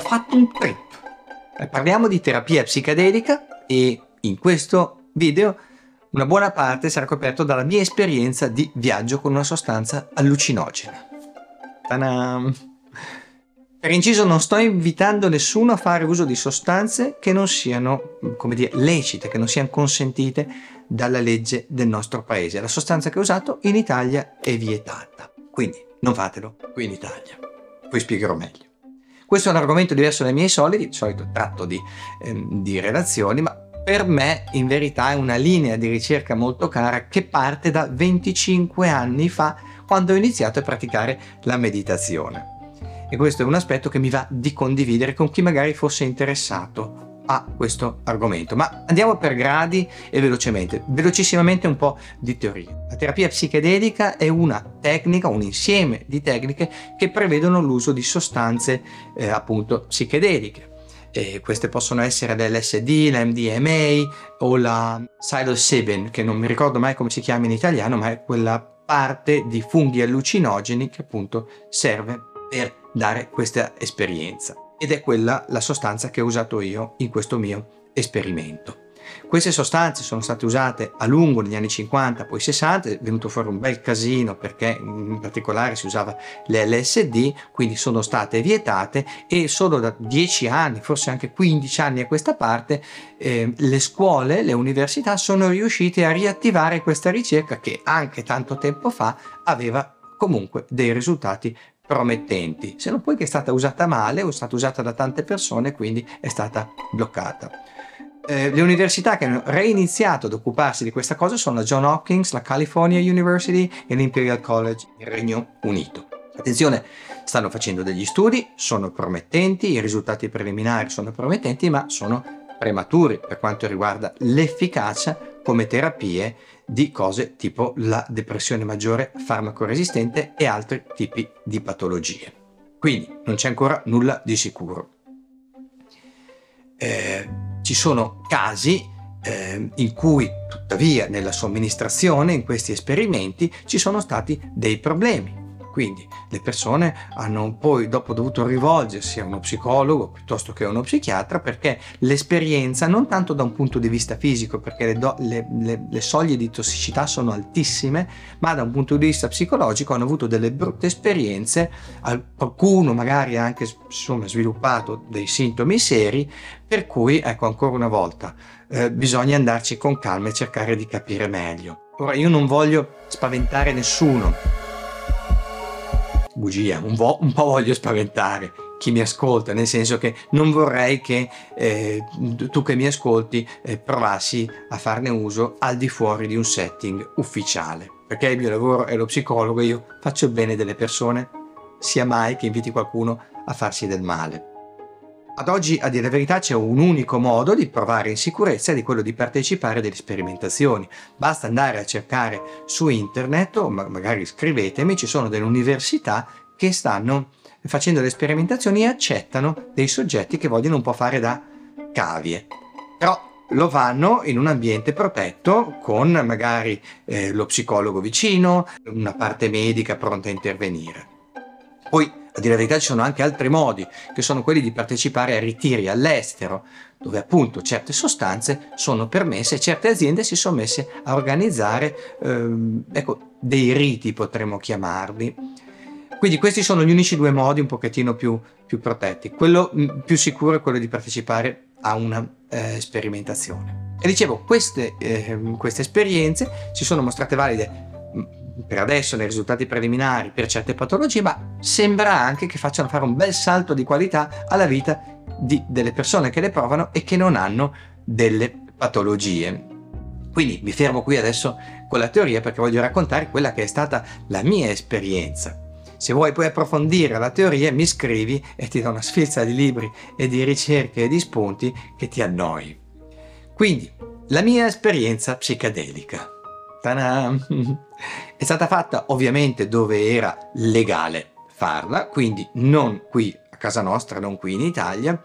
fatto un trip. Eh, parliamo di terapia psichedelica e in questo video una buona parte sarà coperto dalla mia esperienza di viaggio con una sostanza allucinogena. Ta-da! Per inciso non sto invitando nessuno a fare uso di sostanze che non siano, come dire, lecite, che non siano consentite dalla legge del nostro paese. La sostanza che ho usato in Italia è vietata, quindi non fatelo qui in Italia. Poi spiegherò meglio. Questo è un argomento diverso dai miei soliti, di solito tratto di, ehm, di relazioni, ma per me in verità è una linea di ricerca molto cara che parte da 25 anni fa quando ho iniziato a praticare la meditazione. E questo è un aspetto che mi va di condividere con chi magari fosse interessato a questo argomento. Ma andiamo per gradi e velocemente, velocissimamente un po' di teoria. La terapia psichedelica è una tecnica, un insieme di tecniche che prevedono l'uso di sostanze eh, appunto psichedeliche. E queste possono essere l'LSD, la MDMA o la psilocybin, che non mi ricordo mai come si chiama in italiano, ma è quella parte di funghi allucinogeni che appunto serve per dare questa esperienza ed è quella la sostanza che ho usato io in questo mio esperimento. Queste sostanze sono state usate a lungo negli anni 50, poi 60, è venuto fuori un bel casino perché in particolare si usava l'LSD, quindi sono state vietate e solo da 10 anni, forse anche 15 anni a questa parte, eh, le scuole, le università sono riuscite a riattivare questa ricerca che anche tanto tempo fa aveva comunque dei risultati promettenti, se non poi che è stata usata male o è stata usata da tante persone, quindi è stata bloccata. Eh, le università che hanno reiniziato ad occuparsi di questa cosa sono la John Hopkins, la California University e l'Imperial College nel Regno Unito. Attenzione, stanno facendo degli studi, sono promettenti, i risultati preliminari sono promettenti, ma sono prematuri per quanto riguarda l'efficacia come terapie di cose tipo la depressione maggiore farmaco resistente e altri tipi di patologie. Quindi non c'è ancora nulla di sicuro. Eh, ci sono casi eh, in cui tuttavia nella somministrazione, in questi esperimenti, ci sono stati dei problemi quindi le persone hanno poi dopo dovuto rivolgersi a uno psicologo piuttosto che a uno psichiatra perché l'esperienza, non tanto da un punto di vista fisico, perché le, do, le, le, le soglie di tossicità sono altissime, ma da un punto di vista psicologico hanno avuto delle brutte esperienze, qualcuno magari ha anche insomma, sviluppato dei sintomi seri, per cui ecco ancora una volta eh, bisogna andarci con calma e cercare di capire meglio. Ora io non voglio spaventare nessuno, bugia, un, vo- un po' voglio spaventare chi mi ascolta, nel senso che non vorrei che eh, tu che mi ascolti eh, provassi a farne uso al di fuori di un setting ufficiale, perché il mio lavoro è lo psicologo e io faccio il bene delle persone, sia mai che inviti qualcuno a farsi del male. Ad oggi, a dire la verità, c'è un unico modo di provare in sicurezza, di quello di partecipare alle sperimentazioni. Basta andare a cercare su internet o magari scrivetemi, ci sono delle università che stanno facendo le sperimentazioni e accettano dei soggetti che vogliono un po' fare da cavie. Però lo fanno in un ambiente protetto con magari eh, lo psicologo vicino, una parte medica pronta a intervenire. Poi a dire la verità ci sono anche altri modi, che sono quelli di partecipare a ritiri all'estero, dove appunto certe sostanze sono permesse e certe aziende si sono messe a organizzare ehm, ecco, dei riti, potremmo chiamarli. Quindi questi sono gli unici due modi un pochettino più, più protetti. Quello mm, più sicuro è quello di partecipare a una eh, sperimentazione. E dicevo, queste, eh, queste esperienze si sono mostrate valide per adesso nei risultati preliminari per certe patologie, ma sembra anche che facciano fare un bel salto di qualità alla vita di, delle persone che le provano e che non hanno delle patologie. Quindi mi fermo qui adesso con la teoria perché voglio raccontare quella che è stata la mia esperienza. Se vuoi poi approfondire la teoria mi scrivi e ti do una sfilza di libri e di ricerche e di spunti che ti annoi. Quindi, la mia esperienza psicadelica. Ta-da! È stata fatta ovviamente dove era legale farla, quindi non qui a casa nostra, non qui in Italia,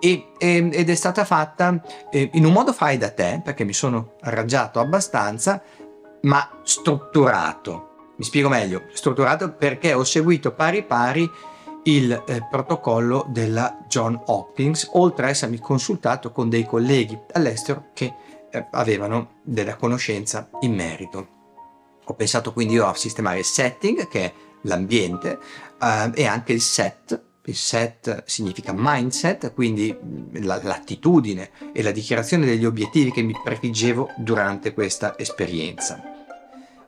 e, ed è stata fatta eh, in un modo fai da te, perché mi sono arrangiato abbastanza, ma strutturato. Mi spiego meglio, strutturato perché ho seguito pari pari il eh, protocollo della John Hopkins, oltre a essermi consultato con dei colleghi all'estero che eh, avevano della conoscenza in merito. Ho pensato quindi io a sistemare il setting, che è l'ambiente, eh, e anche il set. Il set significa mindset, quindi mm, la, l'attitudine e la dichiarazione degli obiettivi che mi prefiggevo durante questa esperienza.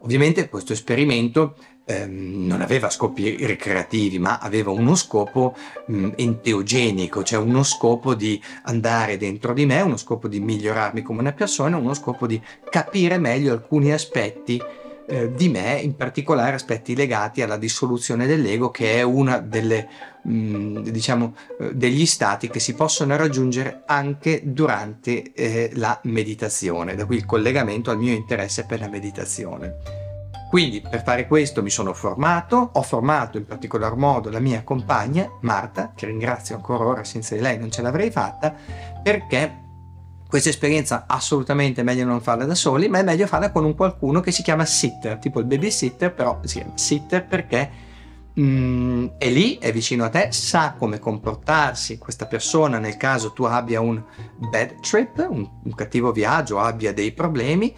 Ovviamente questo esperimento ehm, non aveva scopi ricreativi, ma aveva uno scopo mh, mm, enteogenico, cioè uno scopo di andare dentro di me, uno scopo di migliorarmi come una persona, uno scopo di capire meglio alcuni aspetti eh, di me, in particolare aspetti legati alla dissoluzione dell'ego, che è uno mh, diciamo eh, degli stati che si possono raggiungere anche durante eh, la meditazione, da qui il collegamento al mio interesse per la meditazione. Quindi per fare questo mi sono formato, ho formato in particolar modo la mia compagna Marta, che ringrazio ancora ora, senza di lei non ce l'avrei fatta, perché questa esperienza assolutamente è meglio non farla da soli, ma è meglio farla con un qualcuno che si chiama sitter, tipo il babysitter, però si chiama sitter perché mm, è lì, è vicino a te, sa come comportarsi questa persona nel caso tu abbia un bad trip, un, un cattivo viaggio, abbia dei problemi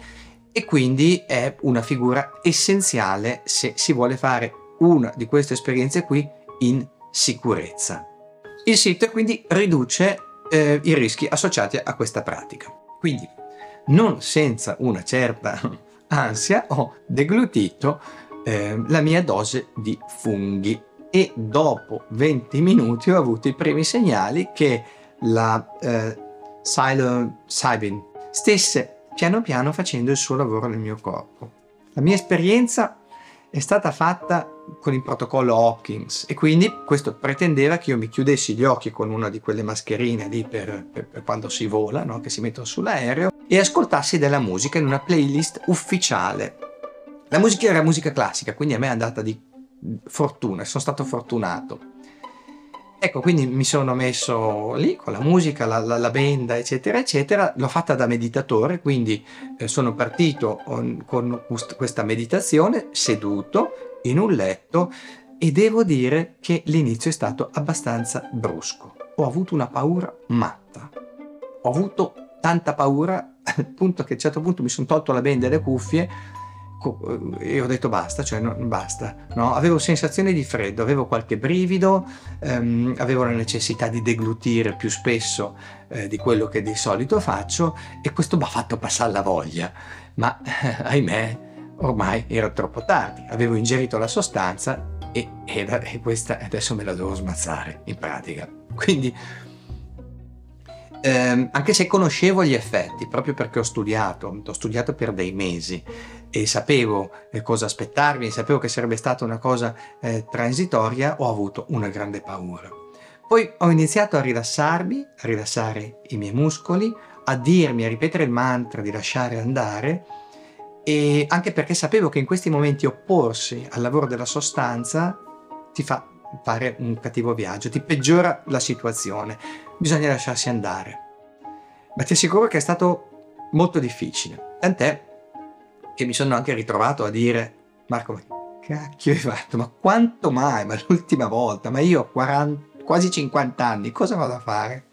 e quindi è una figura essenziale se si vuole fare una di queste esperienze qui in sicurezza. Il sito quindi riduce eh, i rischi associati a questa pratica. Quindi non senza una certa ansia ho deglutito eh, la mia dose di funghi e dopo 20 minuti ho avuto i primi segnali che la eh, psilocybin stesse piano piano facendo il suo lavoro nel mio corpo. La mia esperienza è stata fatta con il protocollo Hawkins e quindi questo pretendeva che io mi chiudessi gli occhi con una di quelle mascherine lì per, per, per quando si vola, no? che si mettono sull'aereo, e ascoltassi della musica in una playlist ufficiale. La musica era musica classica, quindi a me è andata di fortuna, sono stato fortunato. Ecco, quindi mi sono messo lì con la musica, la, la, la benda, eccetera, eccetera. L'ho fatta da meditatore, quindi eh, sono partito on, con questa meditazione seduto in un letto e devo dire che l'inizio è stato abbastanza brusco. Ho avuto una paura matta. Ho avuto tanta paura al punto che a un certo punto mi sono tolto la benda e le cuffie e ho detto basta, cioè no, basta. No? Avevo sensazione di freddo, avevo qualche brivido, ehm, avevo la necessità di deglutire più spesso eh, di quello che di solito faccio e questo mi ha fatto passare la voglia. Ma eh, ahimè, ormai era troppo tardi, avevo ingerito la sostanza e, e, e questa adesso me la devo smazzare in pratica. Quindi ehm, anche se conoscevo gli effetti, proprio perché ho studiato, ho studiato per dei mesi e sapevo eh, cosa aspettarmi, sapevo che sarebbe stata una cosa eh, transitoria, ho avuto una grande paura. Poi ho iniziato a rilassarmi, a rilassare i miei muscoli, a dirmi, a ripetere il mantra di lasciare andare e anche perché sapevo che in questi momenti opporsi al lavoro della sostanza ti fa fare un cattivo viaggio, ti peggiora la situazione, bisogna lasciarsi andare. Ma ti assicuro che è stato molto difficile, tant'è che mi sono anche ritrovato a dire Marco, ma cacchio hai fatto? Ma quanto mai? Ma l'ultima volta? Ma io ho 40, quasi 50 anni, cosa vado a fare?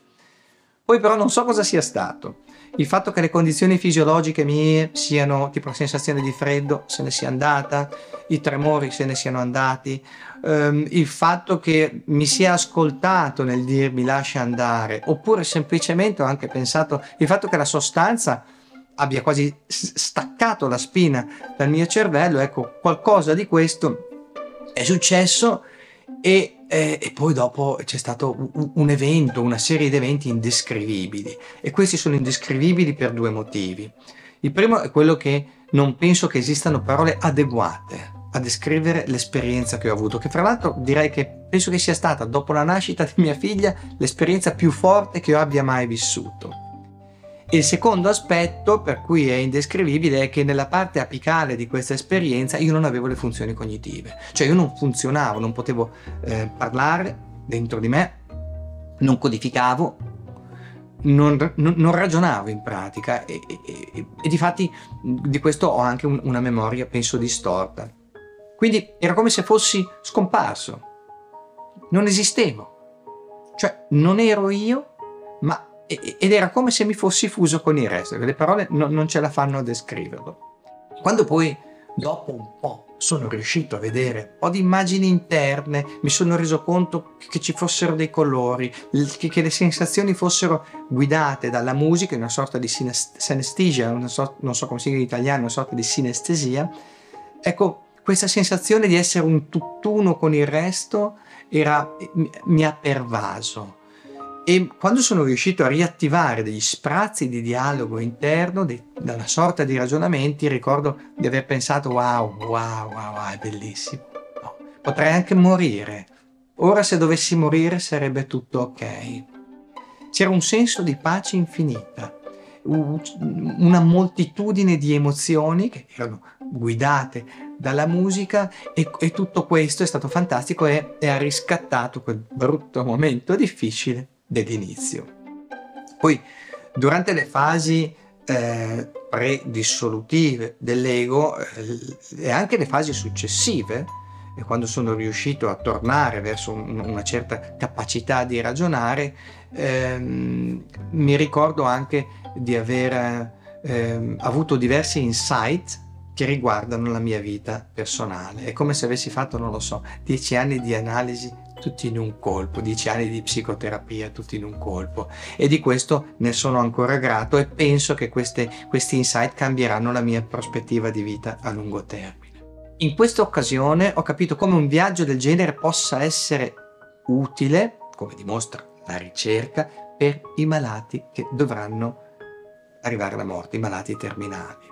Poi però non so cosa sia stato il fatto che le condizioni fisiologiche mie siano tipo la sensazione di freddo se ne sia andata, i tremori se ne siano andati, ehm, il fatto che mi sia ascoltato nel dirmi lascia andare, oppure semplicemente ho anche pensato il fatto che la sostanza abbia quasi staccato la spina dal mio cervello, ecco, qualcosa di questo è successo e, eh, e, poi dopo c'è stato un, un, evento, una serie di eventi indescrivibili e questi sono indescrivibili per due motivi. Il primo è quello che non penso che esistano parole adeguate a descrivere l'esperienza che ho avuto, che fra l'altro direi che penso che sia stata dopo la nascita di mia figlia l'esperienza più forte che io abbia mai vissuto il secondo aspetto, per cui è indescrivibile, è che nella parte apicale di questa esperienza io non avevo le funzioni cognitive, cioè io non funzionavo, non potevo eh, parlare dentro di me, non codificavo, non, non, non ragionavo in pratica e, e, e, e, di fatti di questo ho anche un, una memoria, penso, distorta. Quindi era come se fossi scomparso. non esistevo. Cioè, non ero io, ma ed era come se mi fossi fuso con il resto, le parole no, non ce la fanno a descriverlo. Quando poi, dopo un po', sono riuscito a vedere un po' di immagini interne, mi sono reso conto che ci fossero dei colori, che, le sensazioni fossero guidate dalla musica, una sorta di sinestesia, so, non so come si dice in italiano, una sorta di sinestesia. Ecco, questa sensazione di essere un tutt'uno con il resto era, mi ha pervaso e quando sono riuscito a riattivare degli sprazzi di dialogo interno, di, da una sorta di ragionamenti, ricordo di aver pensato wow, wow, wow, wow è bellissimo. No, potrei anche morire. Ora se dovessi morire sarebbe tutto ok. C'era un senso di pace infinita, una moltitudine di emozioni che erano guidate dalla musica e, e tutto questo è stato fantastico e, e ha riscattato quel brutto momento difficile dell'inizio. Poi, durante le fasi eh, predissolutive dell'ego eh, e anche le fasi successive, e quando sono riuscito a tornare verso un, una certa capacità di ragionare, ehm, mi ricordo anche di aver ehm, avuto diversi insight che riguardano la mia vita personale. È come se avessi fatto, non lo so, dieci anni di analisi tutti in un colpo, dieci anni di psicoterapia tutti in un colpo e di questo ne sono ancora grato e penso che queste, questi insight cambieranno la mia prospettiva di vita a lungo termine. In questa occasione ho capito come un viaggio del genere possa essere utile, come dimostra la ricerca, per i malati che dovranno arrivare alla morte, i malati terminali.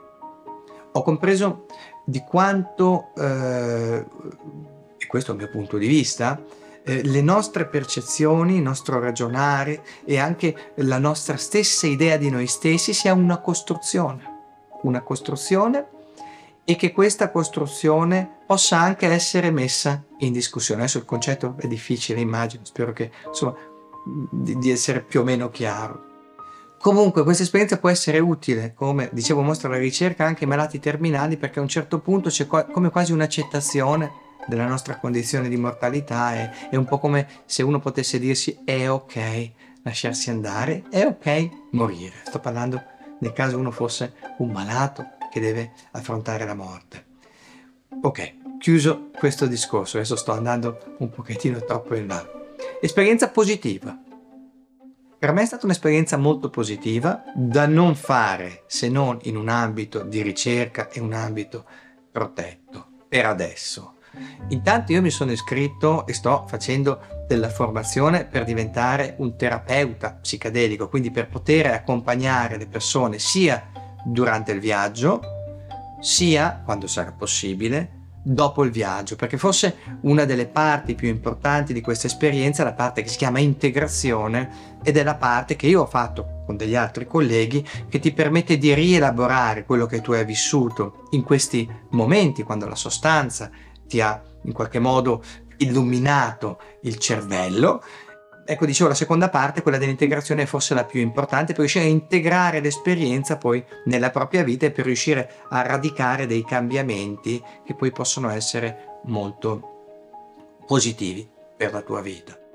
Ho compreso di quanto, eh, e questo è il mio punto di vista, eh, le nostre percezioni, il nostro ragionare e anche la nostra stessa idea di noi stessi sia una costruzione, una costruzione e che questa costruzione possa anche essere messa in discussione. Adesso il concetto è difficile, immagino, spero che insomma di, di essere più o meno chiaro. Comunque questa esperienza può essere utile, come dicevo mostra la ricerca, anche ai malati terminali perché a un certo punto c'è come quasi un'accettazione della nostra condizione di mortalità è, è un po' come se uno potesse dirsi è ok lasciarsi andare, è ok morire. Sto parlando nel caso uno fosse un malato che deve affrontare la morte. Ok, chiuso questo discorso, adesso sto andando un pochettino troppo in là. Esperienza positiva. Per me è stata un'esperienza molto positiva da non fare se non in un ambito di ricerca e un ambito protetto, per adesso. Intanto io mi sono iscritto e sto facendo della formazione per diventare un terapeuta psicadelico, quindi per poter accompagnare le persone sia durante il viaggio, sia, quando sarà possibile, dopo il viaggio, perché forse una delle parti più importanti di questa esperienza è la parte che si chiama integrazione ed è la parte che io ho fatto con degli altri colleghi che ti permette di rielaborare quello che tu hai vissuto in questi momenti, quando la sostanza ti ha in qualche modo illuminato il cervello. Ecco, dicevo, la seconda parte, quella dell'integrazione, è forse la più importante per riuscire a integrare l'esperienza poi nella propria vita e per riuscire a radicare dei cambiamenti che poi possono essere molto positivi per la tua vita.